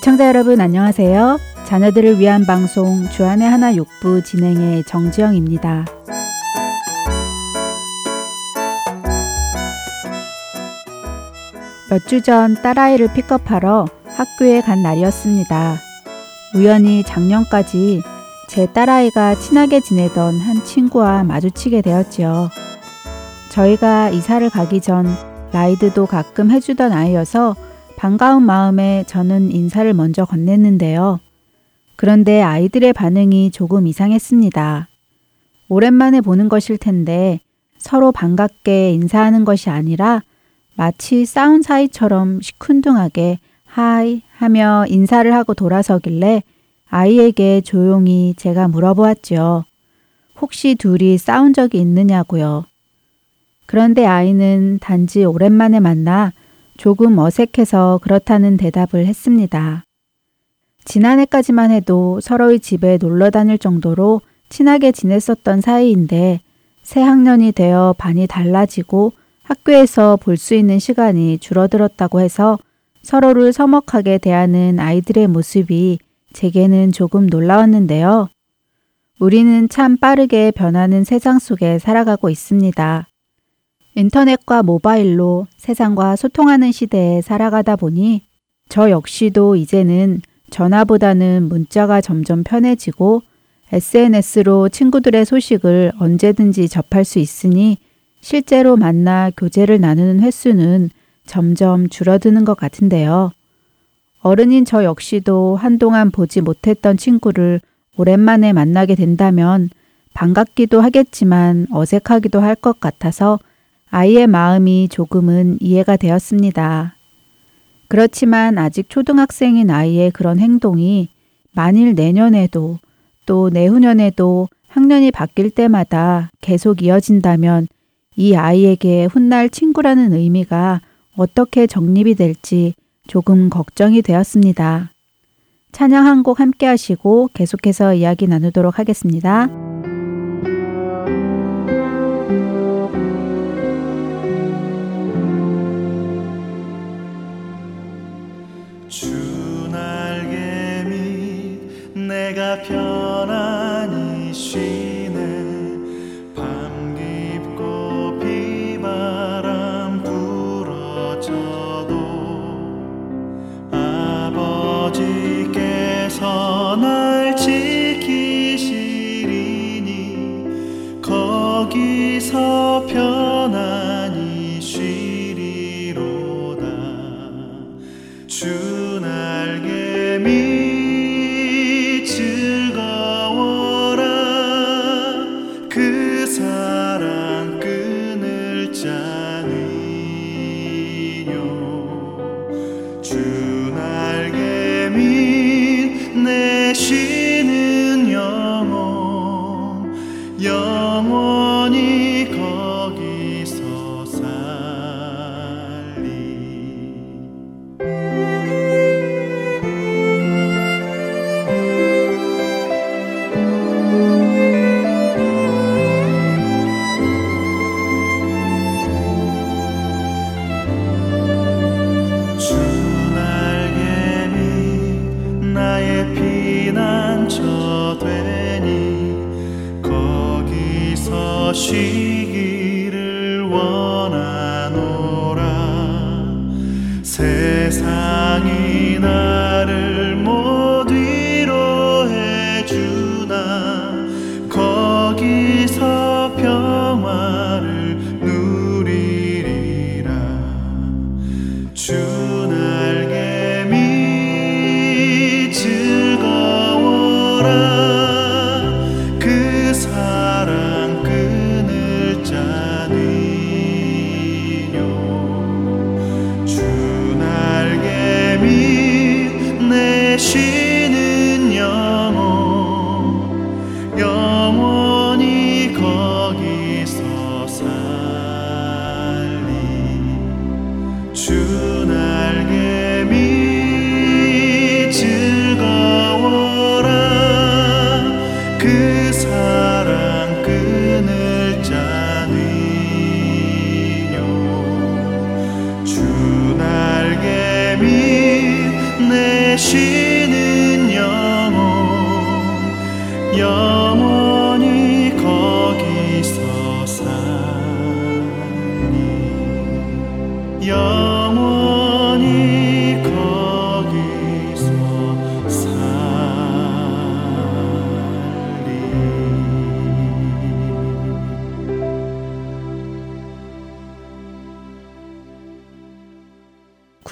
애청자 여러분 안녕하세요. 자녀들을 위한 방송 주안의 하나 육부 진행의 정지영입니다. 몇 주 전 딸아이를 픽업하러 학교에 간 날이었습니다. 우연히 작년까지 제 딸아이가 친하게 지내던 한 친구와 마주치게 되었지요. 저희가 이사를 가기 전 라이드도 가끔 해주던 아이여서 반가운 마음에 저는 인사를 먼저 건넸는데요. 그런데 아이들의 반응이 조금 이상했습니다. 오랜만에 보는 것일 텐데 서로 반갑게 인사하는 것이 아니라 마치 싸운 사이처럼 시큰둥하게 하이 하며 인사를 하고 돌아서길래 아이에게 조용히 제가 물어보았죠. 혹시 둘이 싸운 적이 있느냐고요. 그런데 아이는 단지 오랜만에 만나 조금 어색해서 그렇다는 대답을 했습니다. 지난해까지만 해도 서로의 집에 놀러 다닐 정도로 친하게 지냈었던 사이인데 새 학년이 되어 반이 달라지고 학교에서 볼 수 있는 시간이 줄어들었다고 해서 서로를 서먹하게 대하는 아이들의 모습이 제게는 조금 놀라웠는데요. 우리는 참 빠르게 변하는 세상 속에 살아가고 있습니다. 인터넷과 모바일로 세상과 소통하는 시대에 살아가다 보니 저 역시도 이제는 전화보다는 문자가 점점 편해지고 SNS로 친구들의 소식을 언제든지 접할 수 있으니 실제로 만나 교제를 나누는 횟수는 점점 줄어드는 것 같은데요. 어른인 저 역시도 한동안 보지 못했던 친구를 오랜만에 만나게 된다면 반갑기도 하겠지만 어색하기도 할 것 같아서 아이의 마음이 조금은 이해가 되었습니다. 그렇지만 아직 초등학생인 아이의 그런 행동이 만일 내년에도 또 내후년에도 학년이 바뀔 때마다 계속 이어진다면 이 아이에게 훗날 친구라는 의미가 어떻게 정립이 될지 조금 걱정이 되었습니다. 찬양 한 곡 함께 하시고 계속해서 이야기 나누도록 하겠습니다. 서편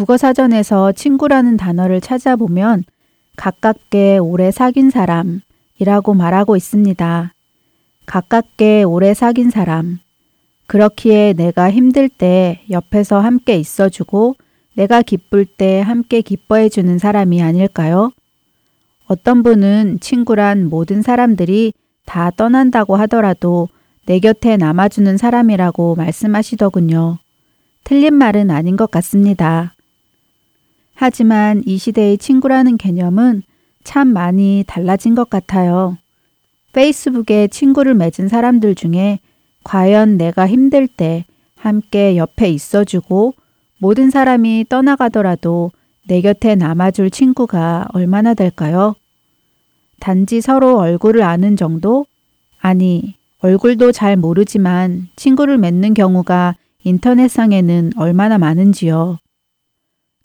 국어 사전에서 친구라는 단어를 찾아보면 가깝게 오래 사귄 사람이라고 말하고 있습니다. 가깝게 오래 사귄 사람. 그렇기에 내가 힘들 때 옆에서 함께 있어주고 내가 기쁠 때 함께 기뻐해주는 사람이 아닐까요? 어떤 분은 친구란 모든 사람들이 다 떠난다고 하더라도 내 곁에 남아주는 사람이라고 말씀하시더군요. 틀린 말은 아닌 것 같습니다. 하지만 이 시대의 친구라는 개념은 참 많이 달라진 것 같아요. 페이스북에 친구를 맺은 사람들 중에 과연 내가 힘들 때 함께 옆에 있어주고 모든 사람이 떠나가더라도 내 곁에 남아줄 친구가 얼마나 될까요? 단지 서로 얼굴을 아는 정도? 아니, 얼굴도 잘 모르지만 친구를 맺는 경우가 인터넷상에는 얼마나 많은지요.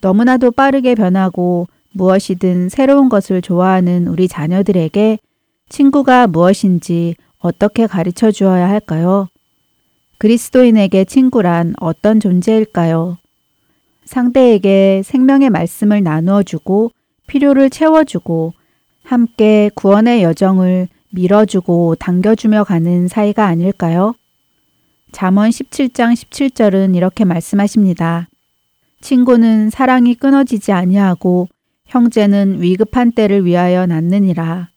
너무나도 빠르게 변하고 무엇이든 새로운 것을 좋아하는 우리 자녀들에게 친구가 무엇인지 어떻게 가르쳐 주어야 할까요? 그리스도인에게 친구란 어떤 존재일까요? 상대에게 생명의 말씀을 나누어 주고 필요를 채워주고 함께 구원의 여정을 밀어주고 당겨주며 가는 사이가 아닐까요? 잠언 17장 17절은 이렇게 말씀하십니다. 친구는 사랑이 끊어지지 아니하고 형제는 위급한 때를 위하여 낳느니라.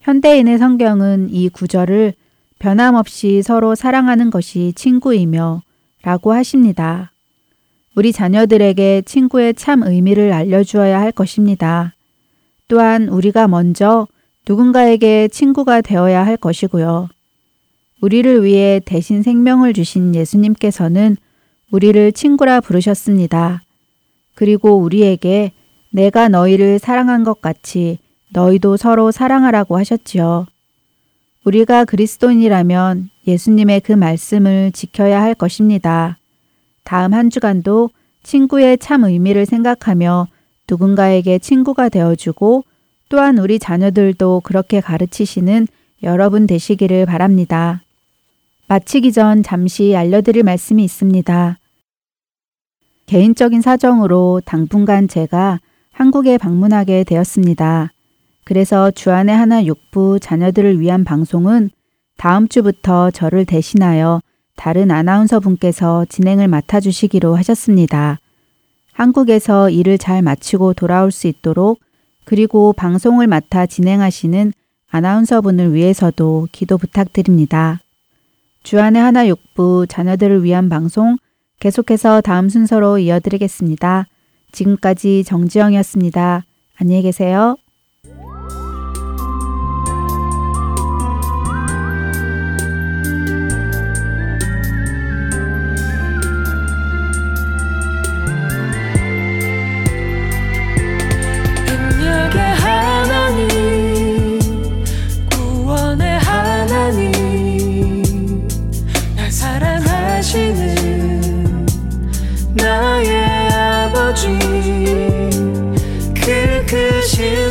현대인의 성경은 이 구절을 변함없이 서로 사랑하는 것이 친구이며 라고 하십니다. 우리 자녀들에게 친구의 참 의미를 알려주어야 할 것입니다. 또한 우리가 먼저 누군가에게 친구가 되어야 할 것이고요. 우리를 위해 대신 생명을 주신 예수님께서는 우리를 친구라 부르셨습니다. 그리고 우리에게 내가 너희를 사랑한 것 같이 너희도 서로 사랑하라고 하셨지요. 우리가 그리스도인이라면 예수님의 그 말씀을 지켜야 할 것입니다. 다음 한 주간도 친구의 참 의미를 생각하며 누군가에게 친구가 되어주고 또한 우리 자녀들도 그렇게 가르치시는 여러분 되시기를 바랍니다. 마치기 전 잠시 알려드릴 말씀이 있습니다. 개인적인 사정으로 당분간 제가 한국에 방문하게 되었습니다. 그래서 주안의 하나 육부 자녀들을 위한 방송은 다음 주부터 저를 대신하여 다른 아나운서 분께서 진행을 맡아주시기로 하셨습니다. 한국에서 일을 잘 마치고 돌아올 수 있도록 그리고 방송을 맡아 진행하시는 아나운서 분을 위해서도 기도 부탁드립니다. 주안의 하나 육부 자녀들을 위한 방송 계속해서 다음 순서로 이어드리겠습니다. 지금까지 정지영이었습니다. 안녕히 계세요.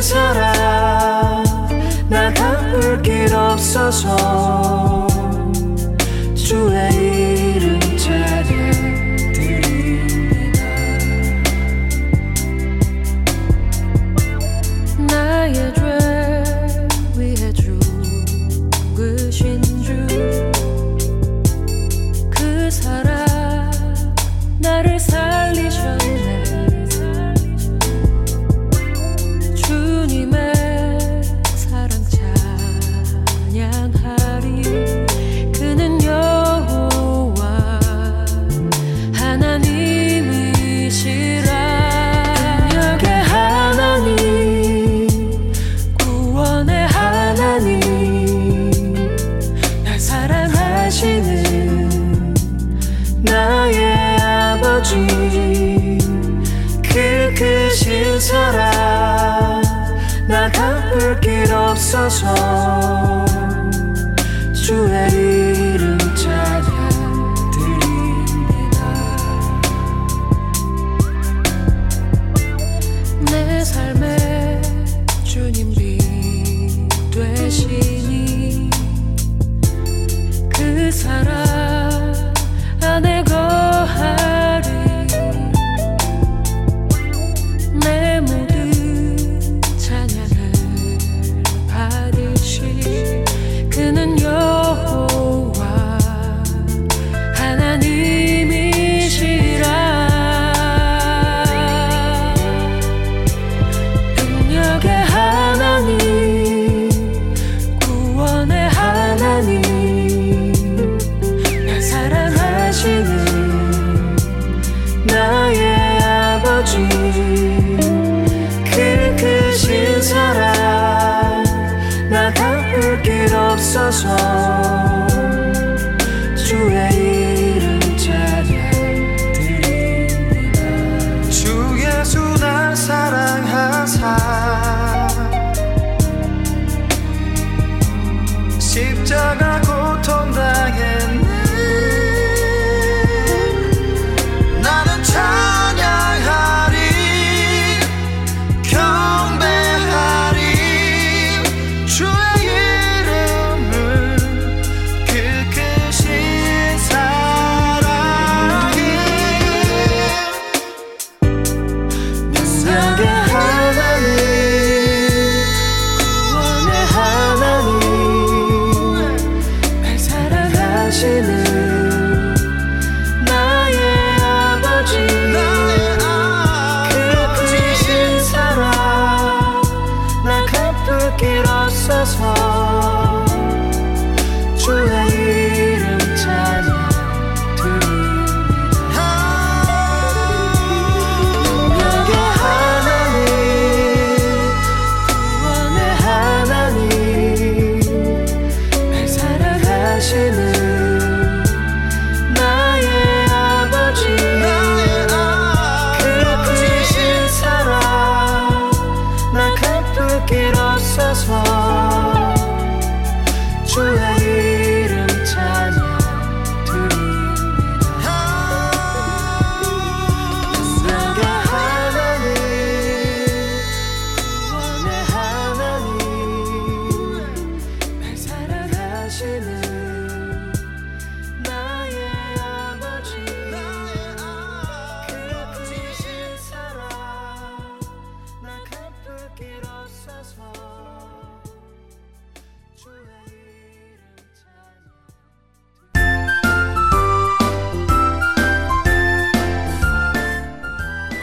사랑. 나 갚을 길 없어서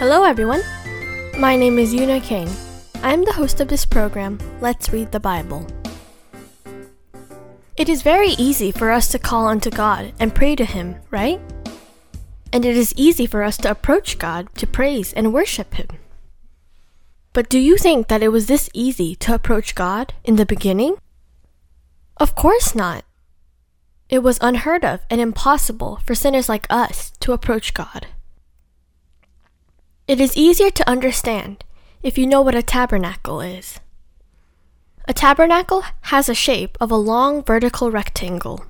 Hello, everyone. My name is Yuna King. I'm the host of this program, Let's Read the Bible. It is very easy for us to call unto God and pray to Him, right? And it is easy for us to approach God to praise and worship Him. But do you think that it was this easy to approach God in the beginning? Of course not. It was unheard of and impossible for sinners like us to approach God. It is easier to understand if you know what a tabernacle is. A tabernacle has a shape of a long vertical rectangle.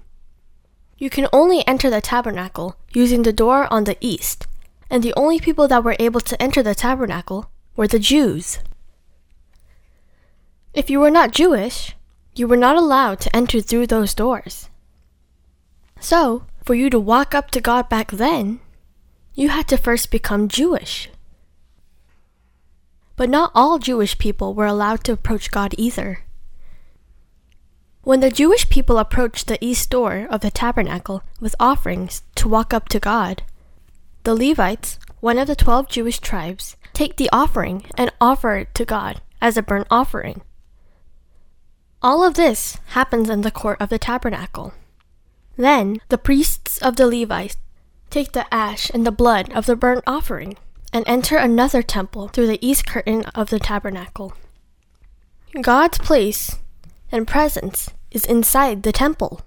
You can only enter the tabernacle using the door on the east, and the only people that were able to enter the tabernacle were the Jews. If you were not Jewish, you were not allowed to enter through those doors. So, for you to walk up to God back then, you had to first become Jewish. But not all Jewish people were allowed to approach God either. When the Jewish people approached the east door of the tabernacle with offerings to walk up to God, the Levites, one of the twelve Jewish tribes, take the offering and offer it to God as a burnt offering. All of this happens in the court of the tabernacle. Then the priests of the Levites take the ash and the blood of the burnt offering and enter another temple through the east curtain of the tabernacle. God's place and presence is inside the temple.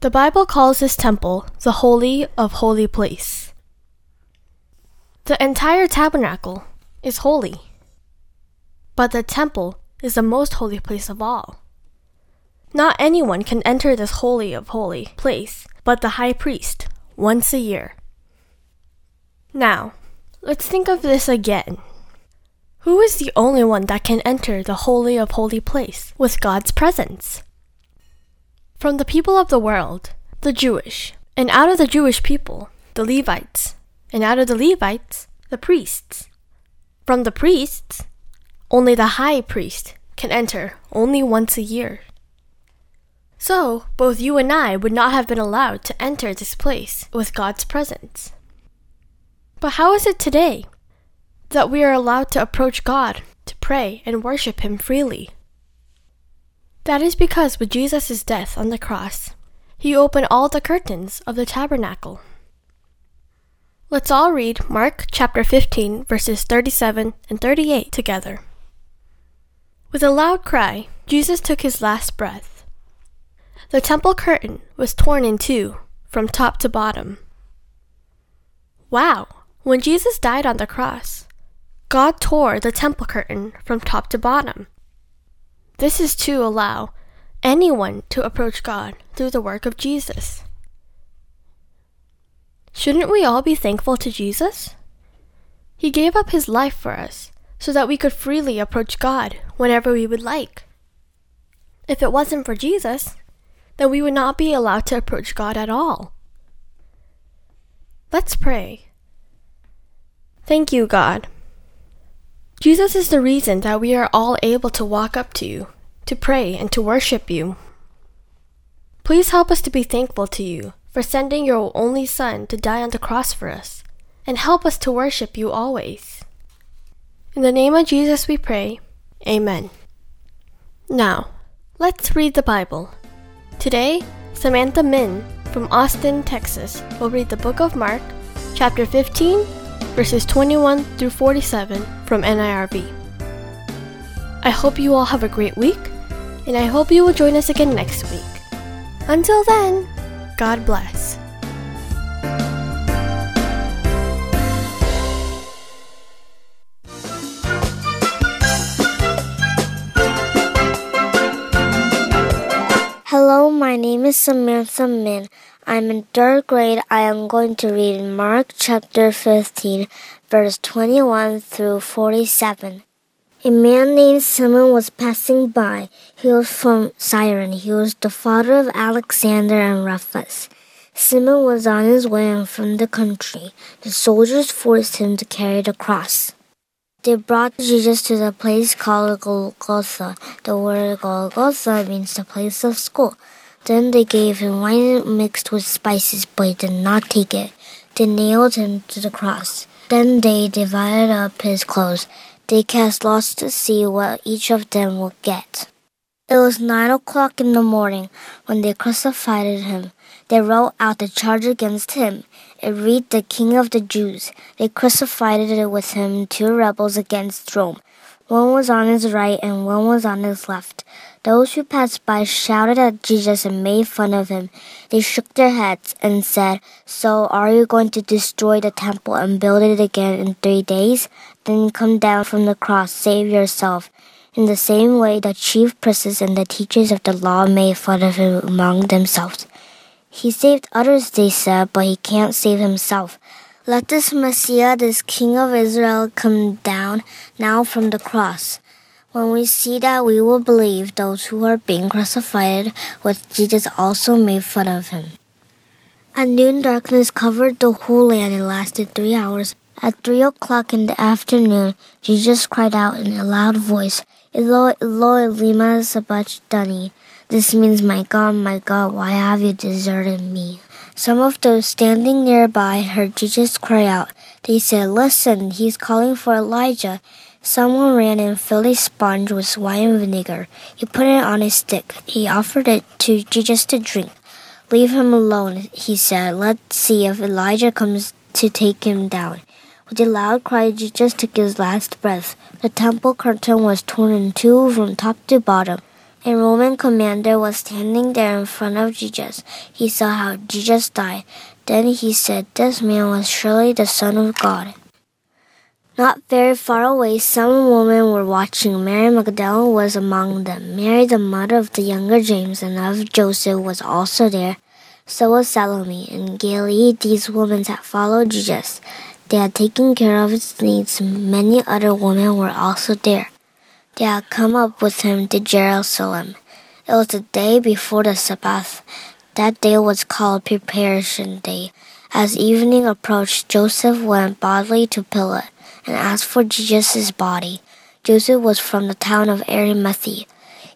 The Bible calls this temple the Holy of Holy Place. The entire tabernacle is holy, but the temple is the most holy place of all. Not anyone can enter this Holy of Holy place but the high priest once a year. Now, let's think of this again. Who is the only one that can enter the Holy of Holy place with God's presence? From the people of the world, the Jewish, and out of the Jewish people, the Levites, and out of the Levites, the priests. From the priests, only the high priest can enter only once a year. So, both you and I would not have been allowed to enter this place with God's presence. But how is it today that we are allowed to approach God to pray and worship Him freely? That is because with Jesus' death on the cross, He opened all the curtains of the tabernacle. Let's all read Mark chapter 15, verses 37 and 38 together. With a loud cry, Jesus took his last breath. The temple curtain was torn in two from top to bottom. Wow! When Jesus died on the cross, God tore the temple curtain from top to bottom. This is to allow anyone to approach God through the work of Jesus. Shouldn't we all be thankful to Jesus? He gave up his life for us so that we could freely approach God whenever we would like. If it wasn't for Jesus, then we would not be allowed to approach God at all. Let's pray. Thank you, God. Jesus is the reason that we are all able to walk up to you, to pray, and to worship you. Please help us to be thankful to you for sending your only Son to die on the cross for us, and help us to worship you always. In the name of Jesus we pray. Amen. Now, let's read the Bible. Today, Samantha Min from Austin, Texas, will read the book of Mark, chapter 15, verses 21 through 47 from NIRV. I hope you all have a great week, and I hope you will join us again next week. Until then, God bless. Name is Samantha Min. I'm in third grade. I am going to read Mark chapter 15, verse 21 through 47. A man named Simon was passing by. He was from Cyrene. He was the father of Alexander and Rufus. Simon was on his way from the country. The soldiers forced him to carry the cross. They brought Jesus to the place called Golgotha. The word Golgotha means the place of skull. Then they gave him wine mixed with spices, but he did not take it. They nailed him to the cross. Then they divided up his clothes. They cast lots to see what each of them would get. It was nine o'clock in the morning when they crucified him. They wrote out the charge against him. It read the King of the Jews. They crucified it with him two rebels against Rome. One was on his right and one was on his left. Those who passed by shouted at Jesus and made fun of him. They shook their heads and said, So are you going to destroy the temple and build it again in three days? Then come down from the cross, save yourself. In the same way, the chief priests and the teachers of the law made fun of him among themselves. He saved others, they said, but he can't save himself. Let this Messiah, this King of Israel, come down now from the cross. When we see that, we will believe those who are being crucified with Jesus also made fun of him. At noon, darkness covered the whole land and lasted three hours. At three o'clock in the afternoon, Jesus cried out in a loud voice, Eloi, Eloi, lima sabachthani. This means, My God, my God, why have you deserted me? Some of those standing nearby heard Jesus cry out. They said, Listen, he's calling for Elijah. Someone ran and filled a sponge with wine vinegar. He put it on a stick. He offered it to Jesus to drink. Leave him alone, he said. Let's see if Elijah comes to take him down. With a loud cry, Jesus took his last breath. The temple curtain was torn in two from top to bottom. A Roman commander was standing there in front of Jesus. He saw how Jesus died. Then he said, This man was surely the Son of God. Not very far away, some women were watching. Mary Magdalene was among them. Mary, the mother of the younger James and of Joseph, was also there. So was Salome. In Galilee, these women had followed Jesus. They had taken care of his needs. Many other women were also there. They had come up with him to Jerusalem. It was the day before the Sabbath. That day was called Preparation Day. As evening approached, Joseph went bodily to Pilate and asked for Jesus' body. Joseph was from the town of Arimathea.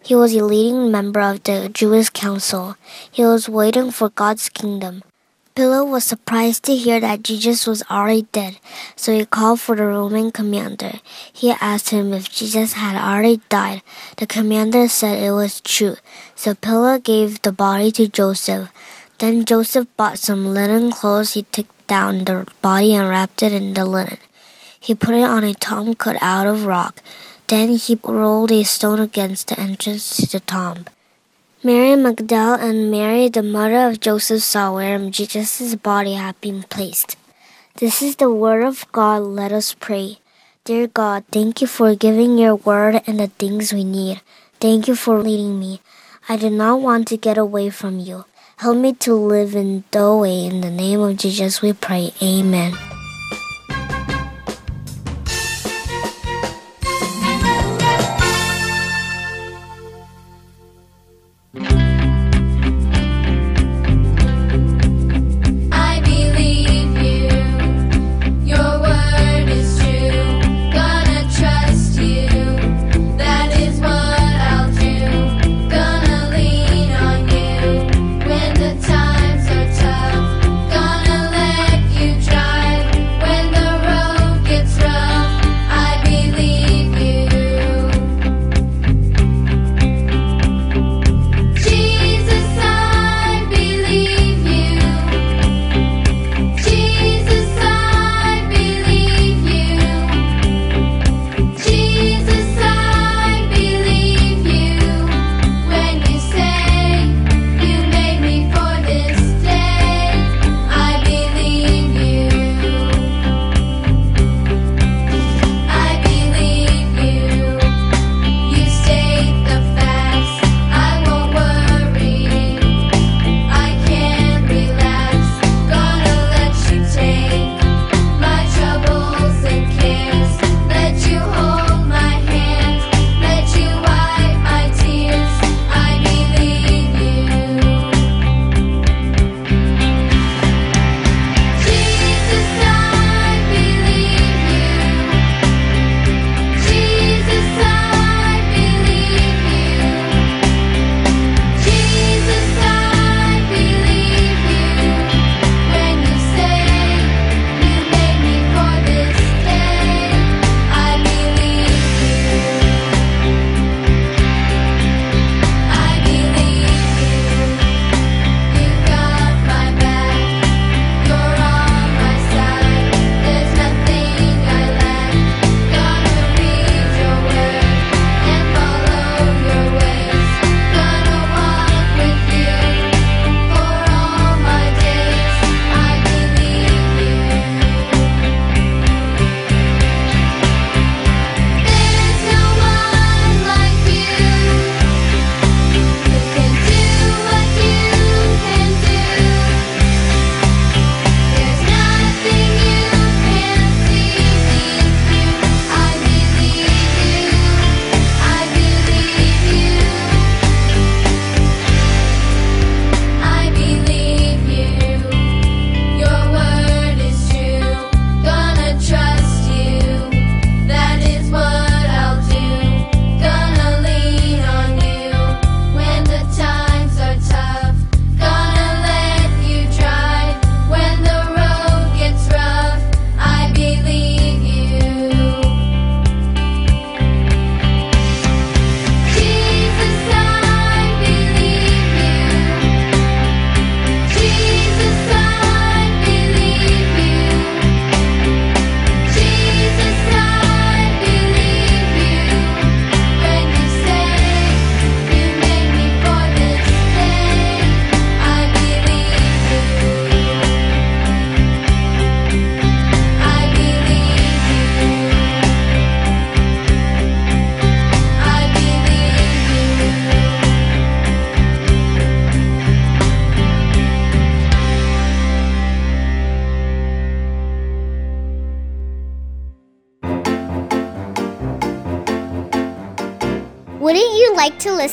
He was a leading member of the Jewish council. He was waiting for God's kingdom. Pilate was surprised to hear that Jesus was already dead, so he called for the Roman commander. He asked him if Jesus had already died. The commander said it was true, so Pilate gave the body to Joseph. Then Joseph bought some linen clothes. He took down the body and wrapped it in the linen. He put it on a tomb cut out of rock. Then he rolled a stone against the entrance to the tomb. Mary Magdalene and Mary, the mother of Joseph, saw where Jesus' body had been placed. This is the word of God. Let us pray. Dear God, thank you for giving your word and the things we need. Thank you for leading me. I do not want to get away from you. Help me to live in the way. In the name of Jesus, we pray. Amen.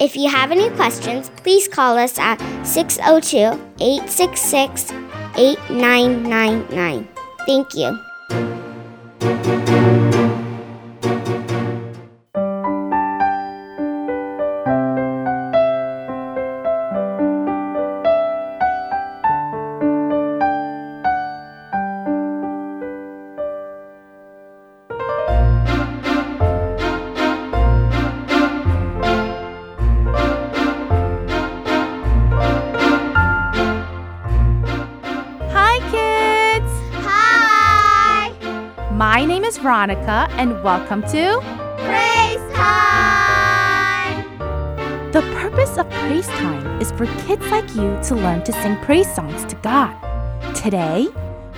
If you have any questions, please call us at 602 866 8999. Thank you. Is Veronica, and welcome to Praise time! The purpose of Praise Time is for kids like you to learn to sing praise songs to God. Today,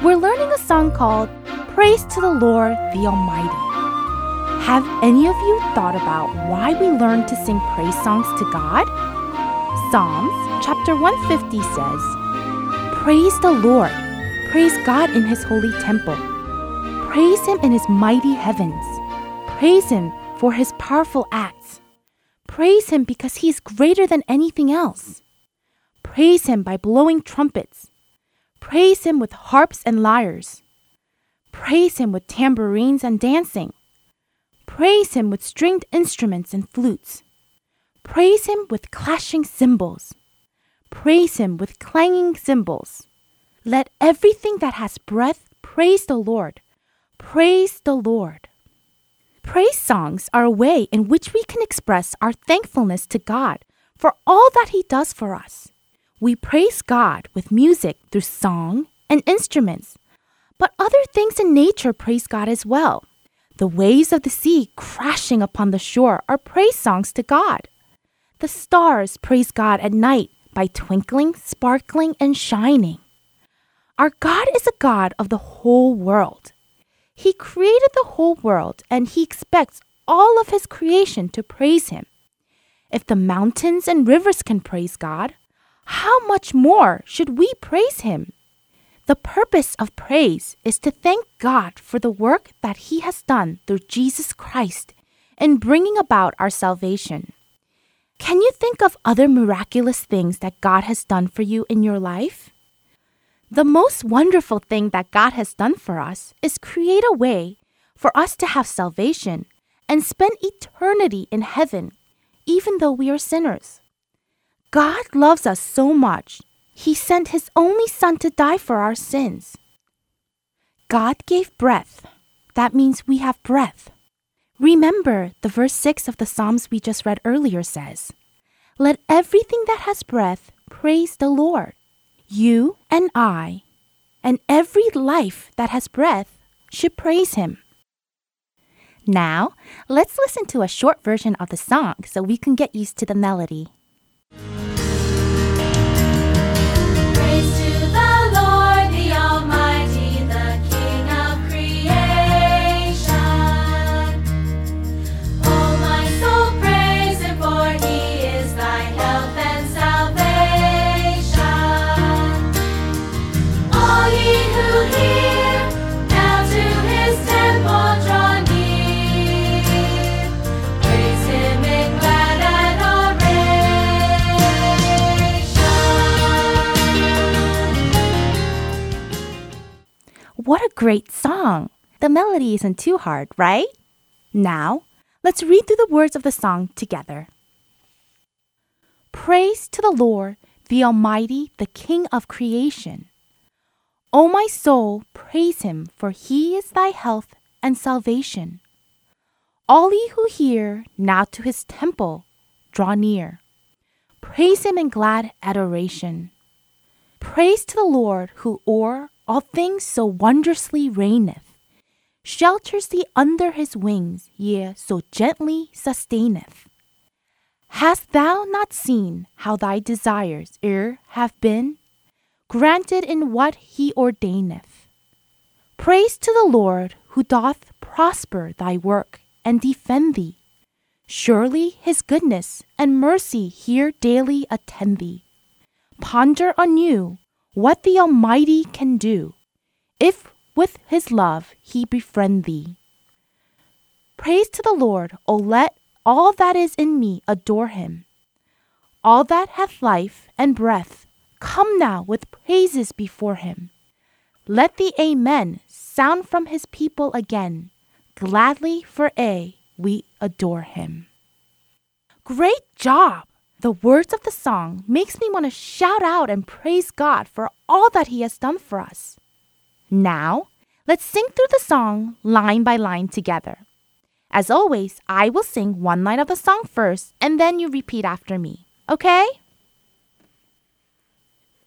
we're learning a song called Praise to the Lord the Almighty. Have any of you thought about why we learn to sing praise songs to God? Psalms chapter 150 says, Praise the Lord. Praise God in his holy temple. Praise him in his mighty heavens. Praise him for his powerful acts. Praise him because he is greater than anything else. Praise him by blowing trumpets. Praise him with harps and lyres. Praise him with tambourines and dancing. Praise him with stringed instruments and flutes. Praise him with clashing cymbals. Praise him with clanging cymbals. Let everything that has breath praise the Lord. Praise the Lord. Praise songs are a way in which we can express our thankfulness to God for all that He does for us. We praise God with music through song and instruments, but other things in nature praise God as well. The waves of the sea crashing upon the shore are praise songs to God. The stars praise God at night by twinkling, sparkling, and shining. Our God is a God of the whole world. He created the whole world and He expects all of His creation to praise Him. If the mountains and rivers can praise God, how much more should we praise Him? The purpose of praise is to thank God for the work that He has done through Jesus Christ in bringing about our salvation. Can you think of other miraculous things that God has done for you in your life? The most wonderful thing that God has done for us is create a way for us to have salvation and spend eternity in heaven, even though we are sinners. God loves us so much, He sent His only Son to die for our sins. God gave breath. That means we have breath. Remember, the verse 6 of the Psalms we just read earlier says, Let everything that has breath praise the Lord. You and I, and every life that has breath, should praise Him. Now, let's listen to a short version of the song so we can get used to the melody. What a great song! The melody isn't too hard, right? Now, let's read through the words of the song together. Praise to the Lord, the Almighty, the King of creation. O my soul, praise him, for he is thy health and salvation. All ye who hear, now to his temple draw near. Praise him in glad adoration. Praise to the Lord who o'er all things so wondrously reigneth, shelters thee under his wings, yea, so gently sustaineth. Hast thou not seen how thy desires ere have been granted in what he ordaineth? Praise to the Lord who doth prosper thy work and defend thee. Surely his goodness and mercy here daily attend thee. Ponder anew what the Almighty can do, if with his love he befriend thee. Praise to the Lord, O let all that is in me adore him. All that hath life and breath, come now with praises before him. Let the Amen sound from his people again. Gladly for aye we adore him. Great job! The words of the song makes me want to shout out and praise God for all that he has done for us. Now, let's sing through the song line by line together. As always, I will sing one line of the song first and then you repeat after me. Okay?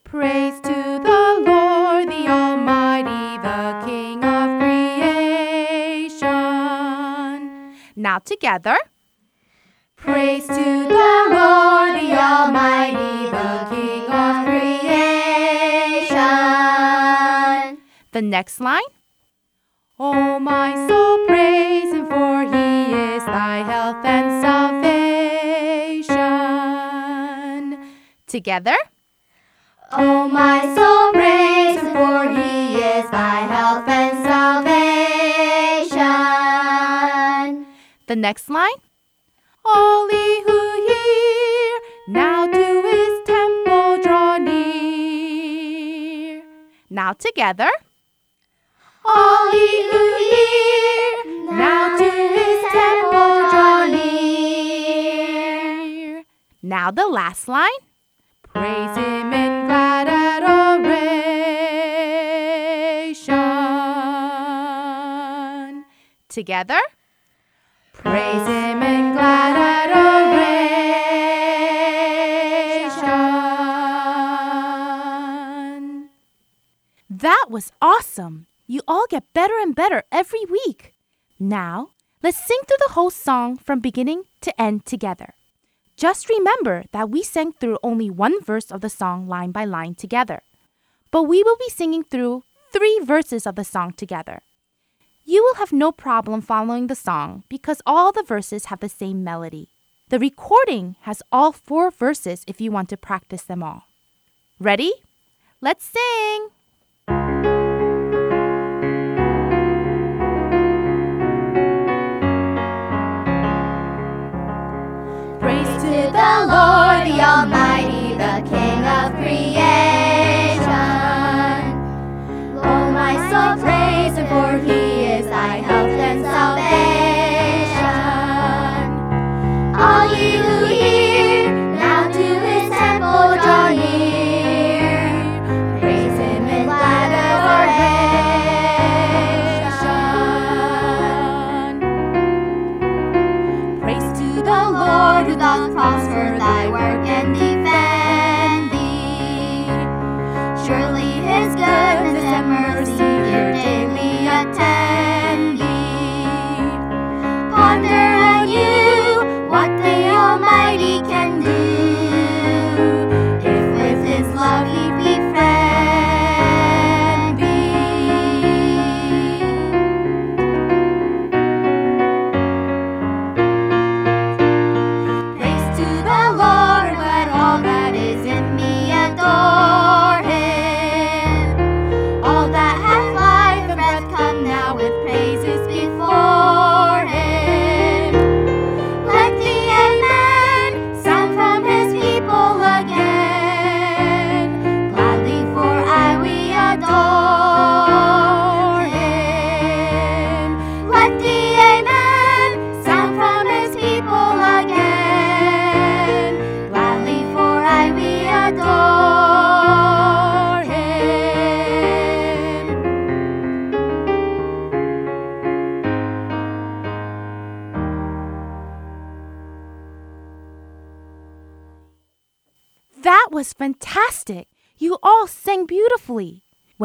Praise to the Lord, the Almighty, the King of creation. Now together. Praise to the Lord, the Almighty, the King of creation. The next line. Oh, my soul, praise him, for he is thy health and salvation. Together. Oh, my soul, praise him, for he is thy health and salvation. The next line. All who hear, now to his temple draw near. Now together. All who hear, now to his temple draw near. Now the last line. Praise him in glad adoration. Together. Praise him in glad adoration. That was awesome. You all get better and better every week. Now, let's sing through the whole song from beginning to end together. Just remember that we sang through only one verse of the song line by line together. But we will be singing through three verses of the song together. You will have no problem following the song because all the verses have the same melody. The recording has all four verses if you want to practice them all. Ready? Let's sing! Praise to the Lord, the Almighty,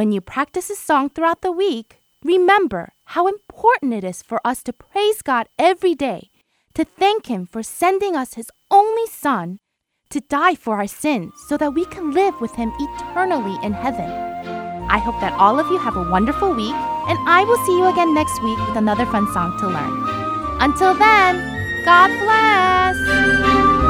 When you practice a song throughout the week, remember how important it is for us to praise God every day, to thank Him for sending us His only Son to die for our sins so that we can live with Him eternally in heaven. I hope that all of you have a wonderful week, and I will see you again next week with another fun song to learn. Until then, God bless!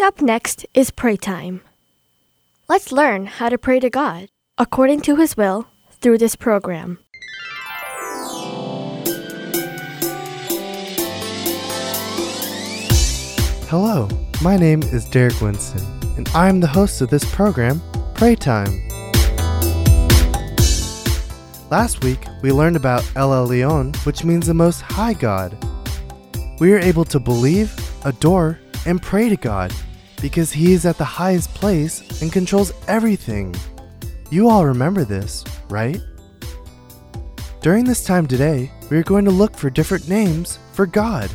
Coming up next is pray time. Let's learn how to pray to God according to His will through this program. Hello, my name is Derek Winston, and I'm the host of this program, Pray Time. Last week, we learned about El Elyon, which means the Most High God. We are able to believe, adore, and pray to God because He is at the highest place and controls everything. You all remember this, right? During this time today, we are going to look for different names for God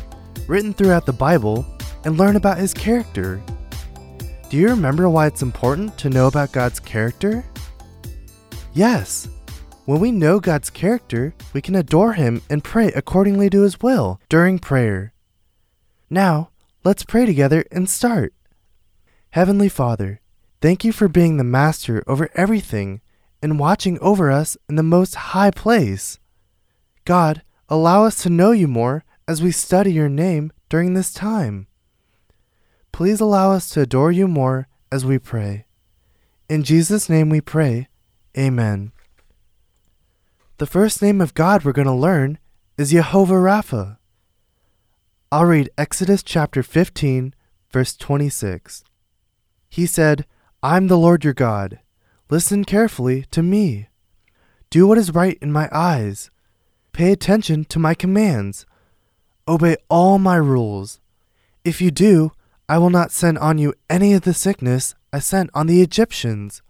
written throughout the Bible and learn about His character. Do you remember why it's important to know about God's character? Yes. When we know God's character, we can adore Him and pray accordingly to His will during prayer. Now, let's pray together and start. Heavenly Father, thank you for being the master over everything and watching over us in the most high place. God, allow us to know you more as we study your name during this time. Please allow us to adore you more as we pray. In Jesus' name we pray. Amen. The first name of God we're going to learn is Jehovah Rapha. I'll read Exodus chapter 15, verse 26. He said, I'm the Lord your God. Listen carefully to me. Do what is right in my eyes. Pay attention to my commands. Obey all my rules. If you do, I will not send on you any of the sickness I sent on the Egyptians.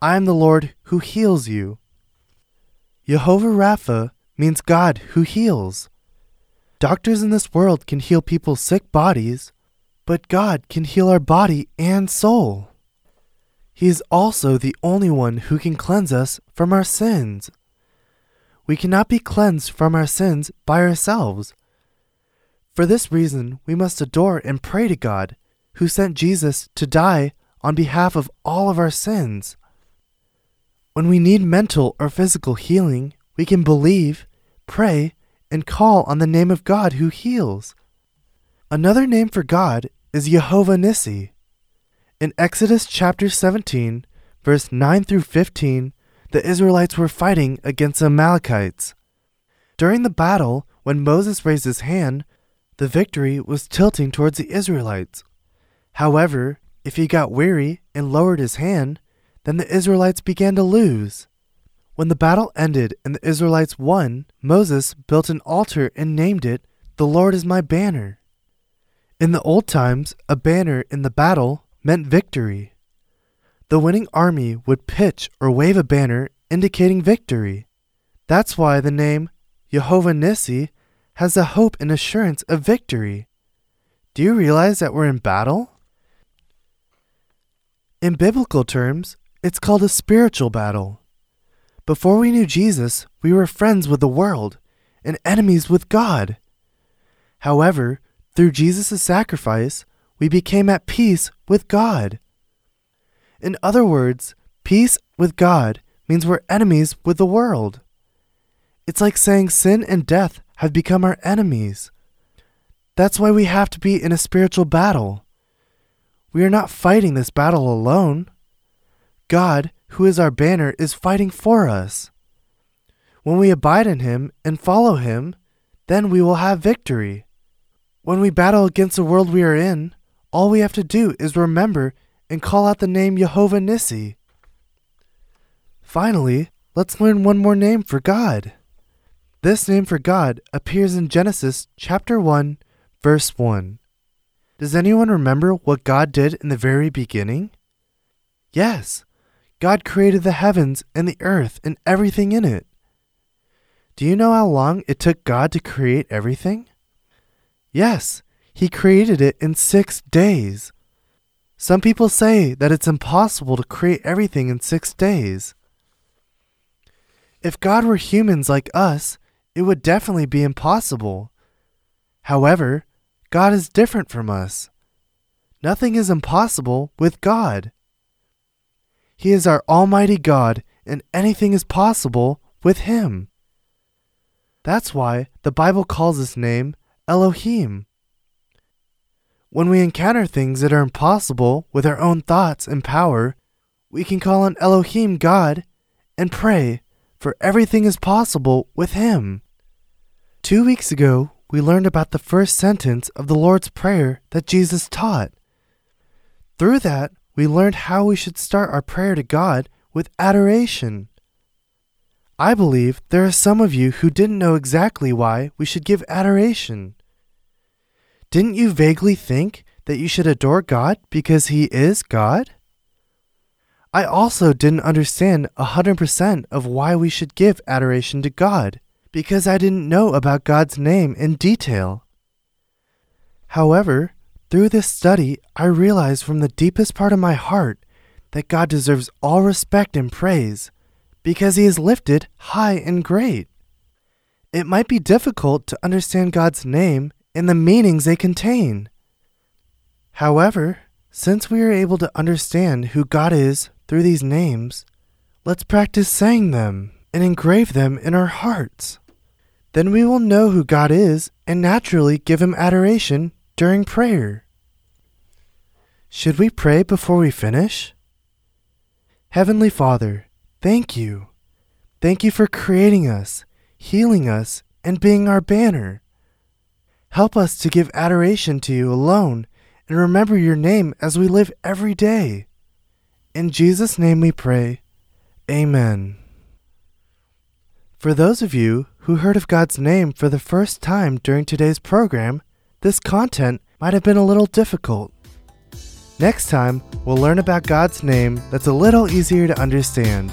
I am the Lord who heals you. Jehovah Rapha means God who heals. Doctors in this world can heal people's sick bodies, but God can heal our body and soul. He is also the only one who can cleanse us from our sins. We cannot be cleansed from our sins by ourselves. For this reason, we must adore and pray to God, who sent Jesus to die on behalf of all of our sins. When we need mental or physical healing, we can believe, pray, and call on the name of God who heals. Another name for God is Jehovah Nissi. In Exodus chapter 17, verse 9 through 15, the Israelites were fighting against the Amalekites. During the battle, when Moses raised his hand, the victory was tilting towards the Israelites. However, if he got weary and lowered his hand, then the Israelites began to lose. When the battle ended and the Israelites won, Moses built an altar and named it, The Lord is my banner. In the old times, a banner in the battle meant victory. The winning army would pitch or wave a banner indicating victory. That's why the name Jehovah Nissi has the hope and assurance of victory. Do you realize that we're in battle? In biblical terms, it's called a spiritual battle. Before we knew Jesus, we were friends with the world and enemies with God. However, through Jesus' sacrifice, we became at peace with God. In other words, peace with God means we're enemies with the world. It's like saying sin and death have become our enemies. That's why we have to be in a spiritual battle. We are not fighting this battle alone. God, who is our banner, is fighting for us. When we abide in Him and follow Him, then we will have victory. When we battle against the world we are in, all we have to do is remember and call out the name Jehovah Nissi. Finally, let's learn one more name for God. This name for God appears in Genesis chapter 1, verse 1. Does anyone remember what God did in the very beginning? Yes, God created the heavens and the earth and everything in it. Do you know how long it took God to create everything? Yes, He created it in six days. Some people say that it's impossible to create everything in six days. If God were humans like us, it would definitely be impossible. However, God is different from us. Nothing is impossible with God. He is our Almighty God, and anything is possible with Him. That's why the Bible calls His name Elohim. When we encounter things that are impossible with our own thoughts and power, we can call on Elohim God and pray, for everything is possible with Him. Two weeks ago, we learned about the first sentence of the Lord's Prayer that Jesus taught. Through that, we learned how we should start our prayer to God with adoration. I believe there are some of you who didn't know exactly why we should give adoration. Didn't you vaguely think that you should adore God because He is God? I also didn't understand a 100% of why we should give adoration to God because I didn't know about God's name in detail. However, through this study, I realized from the deepest part of my heart that God deserves all respect and praise because He is lifted high and great. It might be difficult to understand God's name and the meanings they contain. However, since we are able to understand who God is through these names, let's practice saying them and engrave them in our hearts. Then we will know who God is and naturally give Him adoration during prayer. Should we pray before we finish? Heavenly Father, thank you. Thank you for creating us, healing us, and being our banner. Help us to give adoration to you alone and remember your name as we live every day. In Jesus' name we pray. Amen. For those of you who heard of God's name for the first time during today's program, this content might have been a little difficult. Next time, we'll learn about God's name that's a little easier to understand.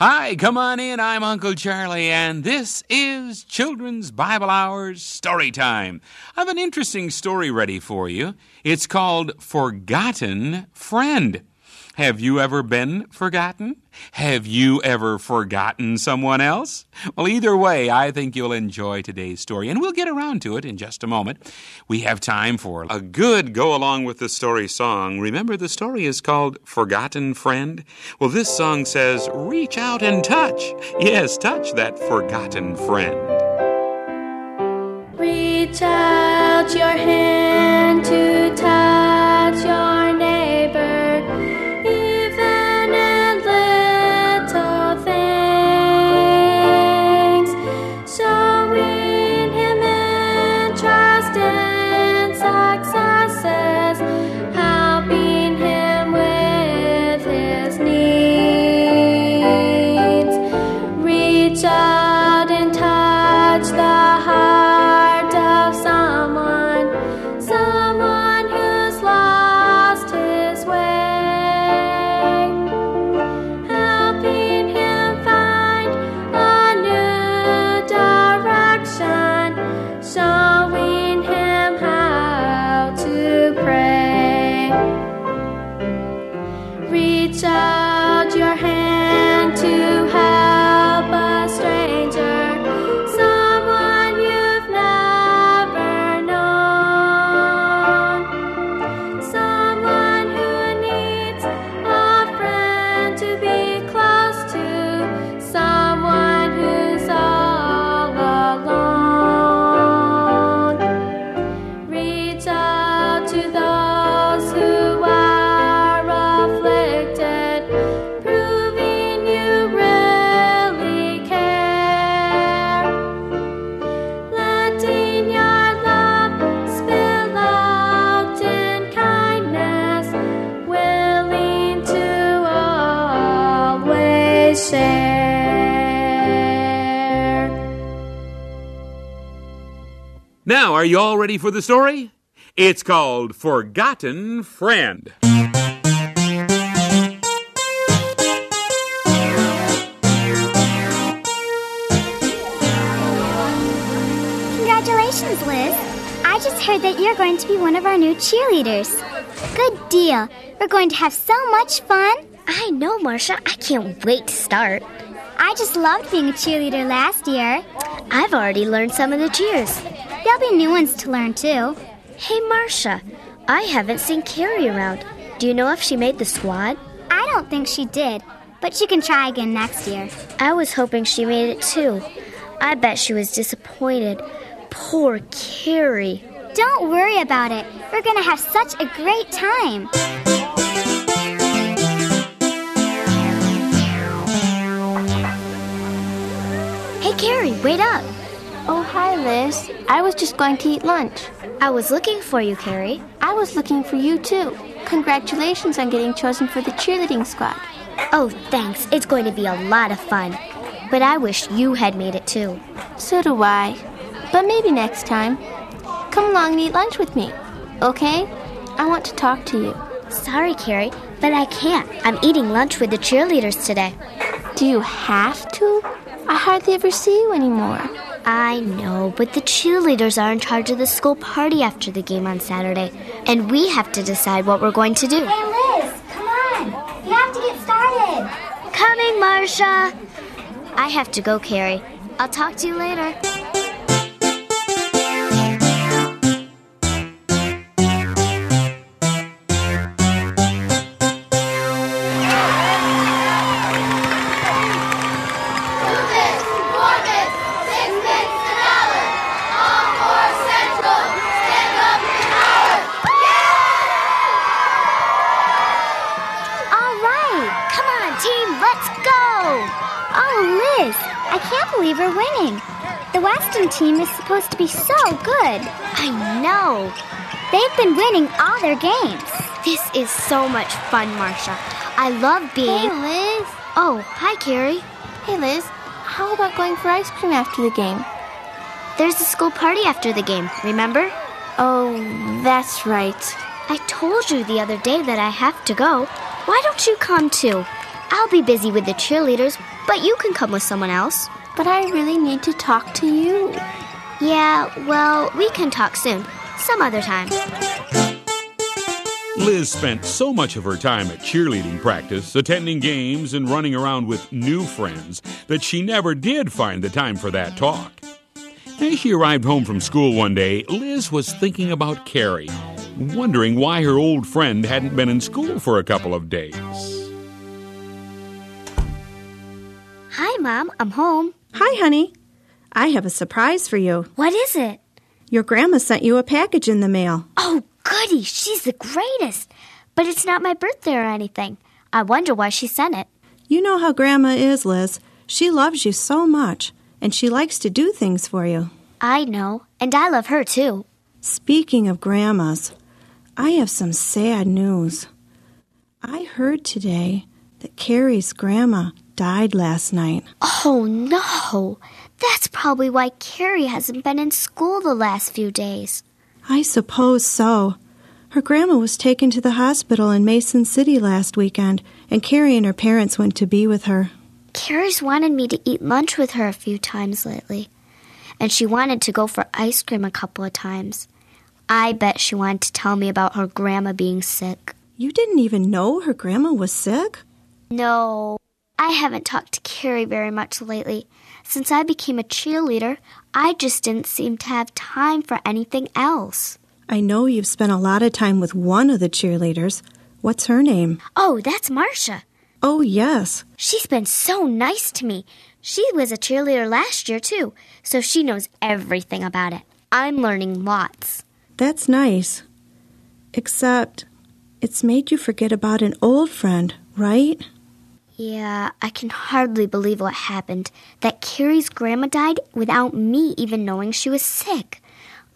Hi, come on in. I'm Uncle Charlie, and this is Children's Bible Hours Story Time. I have an interesting story ready for you. It's called Forgotten Friend. Have you ever been forgotten? Have you ever forgotten someone else? Well, either way, I think you'll enjoy today's story, and we'll get around to it in just a moment. We have time for a good go along with the story song. Remember, the story is called Forgotten Friend? Well, this song says, Reach out and touch. Yes, touch that forgotten friend. Reach out your hand to touch Now, are you all ready for the story? It's called Forgotten Friend. Congratulations, Liz. I just heard that you're going to be one of our new cheerleaders. Good deal. We're going to have so much fun. I know, Marcia. I can't wait to start. I just loved being a cheerleader last year. I've already learned some of the cheers. There'll be new ones to learn, too. Hey, Marcia. I haven't seen Carrie around. Do you know if she made the squad? I don't think she did, but she can try again next year. I was hoping she made it too. I bet she was disappointed. Poor Carrie. Don't worry about it. We're going to have such a great time. Hey, Carrie, wait up. Oh, hi, Liz. I was just going to eat lunch. I was looking for you, Carrie. I was looking for you, too. Congratulations on getting chosen for the cheerleading squad. Oh, thanks. It's going to be a lot of fun. But I wish you had made it too. So do I. But maybe next time. Come along and eat lunch with me. Okay? I want to talk to you. Sorry, Carrie, but I can't. I'm eating lunch with the cheerleaders today. Do you have to? I hardly ever see you anymore. I know, but the cheerleaders are in charge of the school party after the game on Saturday, and we have to decide what we're going to do. Hey, Liz, come on. We have to get started. Coming, Marcia. I have to go, Carrie. I'll talk to you later. The Weston team is supposed to be so good. I know. They've been winning all their games. This is so much fun, Marcia. I love being. Hey, Liz. Oh, hi, Carrie. Hey, Liz. How about going for ice cream after the game? There's a school party after the game, remember? Oh, that's right. I told you the other day that I have to go. Why don't you come too? I'll be busy with the cheerleaders, but you can come with someone else. But I really need to talk to you. Yeah, well, we can talk soon. Some other time. Liz spent so much of her time at cheerleading practice, attending games, and running around with new friends that she never did find the time for that talk. As she arrived home from school one day, Liz was thinking about Carrie, wondering why her old friend hadn't been in school for a couple of days. Hi, Mom. I'm home. Hi, honey. I have a surprise for you. What is it? Your grandma sent you a package in the mail. Oh, goody. She's the greatest. But it's not my birthday or anything. I wonder why she sent it. You know how grandma is, Liz. She loves you so much, and she likes to do things for you. I know, and I love her too. Speaking of grandmas, I have some sad news. I heard today that Carrie's grandma died last night. Oh no! That's probably why Carrie hasn't been in school the last few days. I suppose so. Her grandma was taken to the hospital in Mason City last weekend, and Carrie and her parents went to be with her. Carrie's wanted me to eat lunch with her a few times lately, and she wanted to go for ice cream a couple of times. I bet she wanted to tell me about her grandma being sick. You didn't even know her grandma was sick? No, I haven't talked to Carrie very much lately. Since I became a cheerleader, I just didn't seem to have time for anything else. I know you've spent a lot of time with one of the cheerleaders. What's her name? Oh, that's Marcia. Oh, yes. She's been so nice to me. She was a cheerleader last year, too, so she knows everything about it. I'm learning lots. That's nice. Except, it's made you forget about an old friend, right? Yeah, I can hardly believe what happened. That Carrie's grandma died without me even knowing she was sick.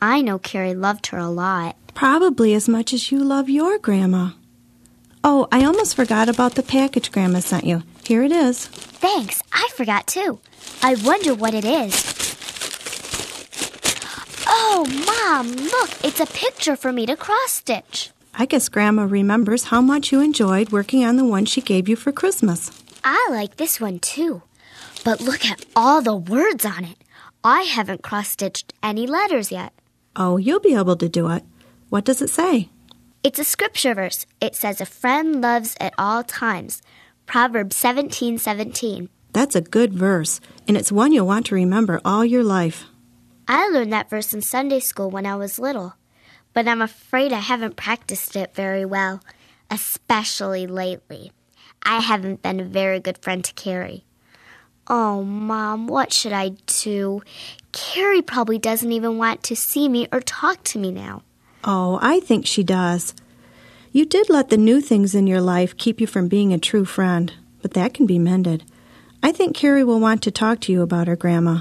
I know Carrie loved her a lot. Probably as much as you love your grandma. Oh, I almost forgot about the package Grandma sent you. Here it is. Thanks, I forgot too. I wonder what it is. Oh, Mom, look, it's a picture for me to cross stitch. I guess Grandma remembers how much you enjoyed working on the one she gave you for Christmas. I like this one too. But look at all the words on it. I haven't cross stitched any letters yet. Oh, you'll be able to do it. What does it say? It's a scripture verse. It says a friend loves at all times. Proverbs 17:17. That's a good verse, and it's one you'll want to remember all your life. I learned that verse in Sunday school when I was little, but I'm afraid I haven't practiced it very well, especially lately. I haven't been a very good friend to Carrie. Oh, Mom, what should I do? Carrie probably doesn't even want to see me or talk to me now. Oh, I think she does. You did let the new things in your life keep you from being a true friend, but that can be mended. I think Carrie will want to talk to you about her grandma.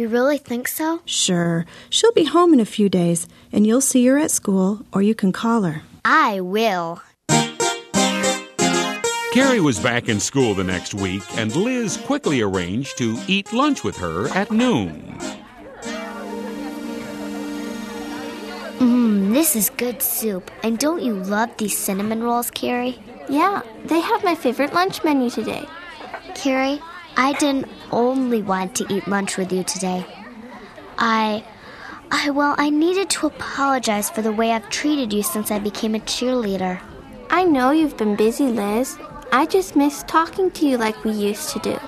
You really think so? Sure. She'll be home in a few days, and you'll see her at school, or you can call her. I will. Carrie was back in school the next week, and Liz quickly arranged to eat lunch with her at noon. Mmm, this is good soup. And don't you love these cinnamon rolls, Carrie? Yeah, they have my favorite lunch menu today. Carrie, I didn't only want to eat lunch with you today. I. I, well, I needed to apologize for the way I've treated you since I became a cheerleader. I know you've been busy, Liz. I just miss talking to you like we used to do.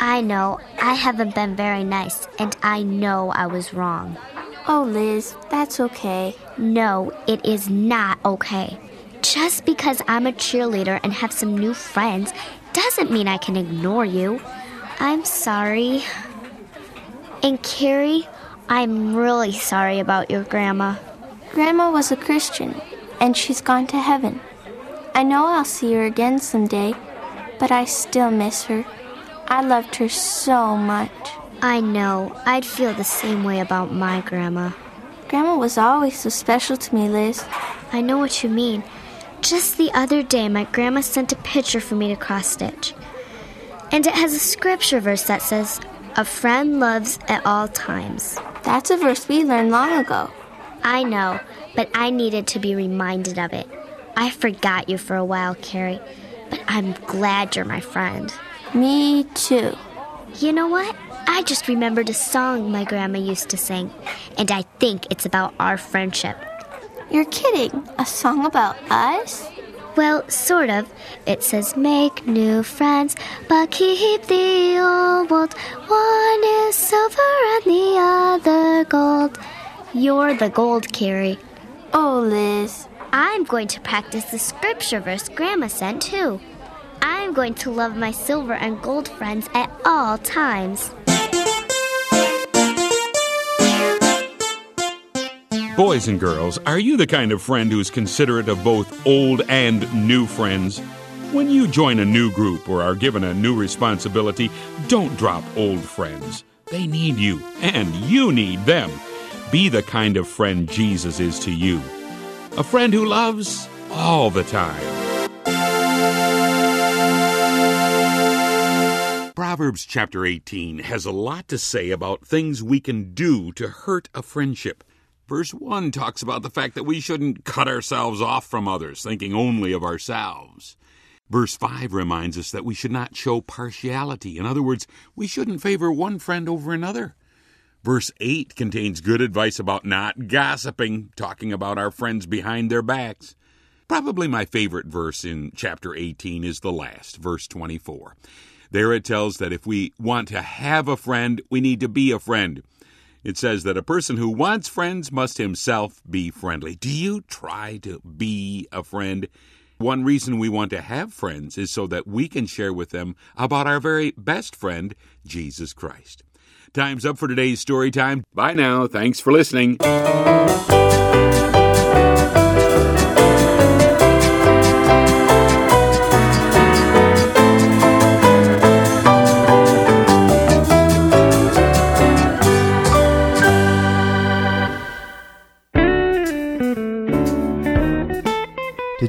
I know I haven't been very nice, and I know I was wrong. Oh, Liz, that's okay. No, it is not okay. Just because I'm a cheerleader and have some new friends doesn't mean I can ignore you. I'm sorry. And Carrie, I'm really sorry about your grandma. Grandma was a Christian, and she's gone to heaven. I know I'll see her again someday, but I still miss her. I loved her so much. I know. I'd feel the same way about my grandma. Grandma was always so special to me, Liz. I know what you mean. Just the other day, my grandma sent a picture for me to cross stitch. And it has a scripture verse that says, A friend loves at all times. That's a verse we learned long ago. I know, but I needed to be reminded of it. I forgot you for a while, Carrie, but I'm glad you're my friend. Me too. You know what? I just remembered a song my grandma used to sing, and I think it's about our friendship. You're kidding. A song about us? Well, sort of. It says, Make new friends, but keep the old ones. One is silver and the other gold. You're the gold, Carrie. Oh, Liz. I'm going to practice the scripture verse Grandma sent too. I'm going to love my silver and gold friends at all times. Boys and girls, are you the kind of friend who's considerate of both old and new friends? When you join a new group or are given a new responsibility, don't drop old friends. They need you, and you need them. Be the kind of friend Jesus is to you a friend who loves all the time. Proverbs chapter 18 has a lot to say about things we can do to hurt a friendship. Verse 1 talks about the fact that we shouldn't cut ourselves off from others, thinking only of ourselves. Verse 5 reminds us that we should not show partiality. In other words, we shouldn't favor one friend over another. Verse 8 contains good advice about not gossiping, talking about our friends behind their backs. Probably my favorite verse in chapter 18 is the last, verse 24. There it tells that if we want to have a friend, we need to be a friend. It says that a person who wants friends must himself be friendly. Do you try to be a friend? One reason we want to have friends is so that we can share with them about our very best friend, Jesus Christ. Time's up for today's story time. Bye now. Thanks for listening.